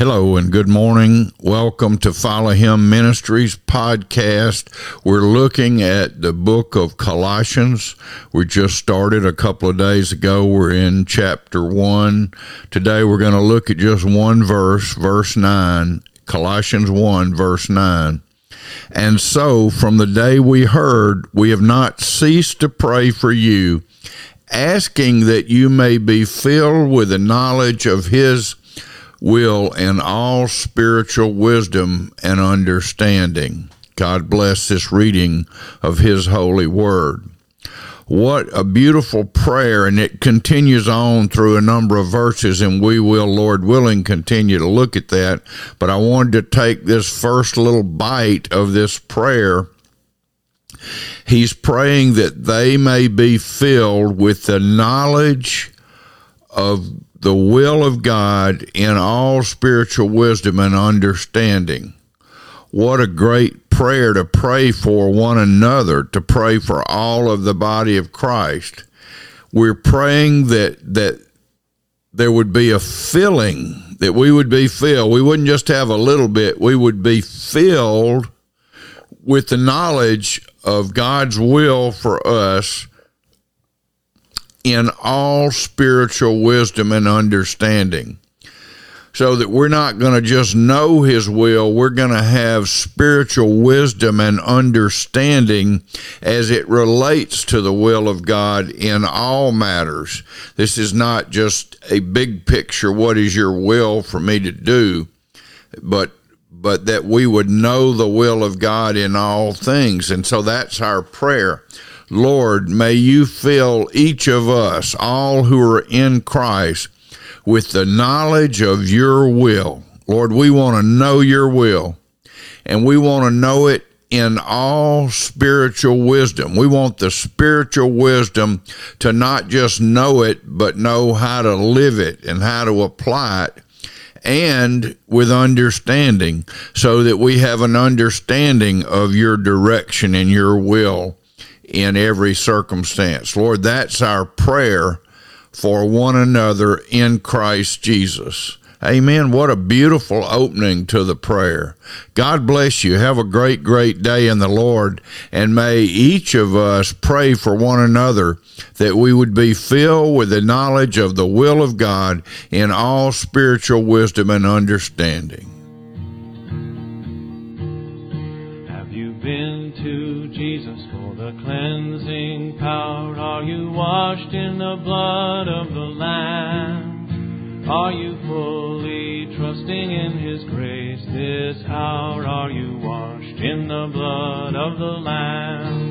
Hello and good morning. Welcome to Follow Him Ministries podcast. We're looking at the book of Colossians. We just started a couple of days ago. We're in chapter 1. Today we're going to look at just one verse, verse 9, Colossians 1, verse 9. And so, from the day we heard, we have not ceased to pray for you, asking that you may be filled with the knowledge of His will and all spiritual wisdom and understanding. God bless this reading of His holy word. What a beautiful prayer, and it continues on through a number of verses, and we will, Lord willing, continue to look at that. But I wanted to take this first little bite of this prayer. He's praying that they may be filled with the knowledge of the will of God in all spiritual wisdom and understanding. What a great prayer to pray for one another, to pray for all of the body of Christ. We're praying that that there would be a filling, that we would be filled. We wouldn't just have a little bit, we would be filled with the knowledge of God's will for us in all spiritual wisdom and understanding. So that we're not going to just know His will, we're going to have spiritual wisdom and understanding as it relates to the will of God in all matters. This is not just a big picture, what is your will for me to do, but but that we would know the will of God in all things. And so that's our prayer. Lord, may you fill each of us, all who are in Christ, with the knowledge of your will. Lord, we want to know your will, and we want to know it in all spiritual wisdom. We want the spiritual wisdom to not just know it, but know how to live it and how to apply it and with understanding so that we have an understanding of your direction and your will in every circumstance. Lord, that's our prayer for one another in Christ Jesus. Amen. What a beautiful opening to the prayer. God bless you. Have a great, great day in the Lord. And may each of us pray for one another that we would be filled with the knowledge of the will of God in all spiritual wisdom and understanding. Have you been to Jesus for the cleansing power? Are you washed in the blood of the Lamb? Are you fully trusting in His grace this hour? Are you washed in the blood of the Lamb?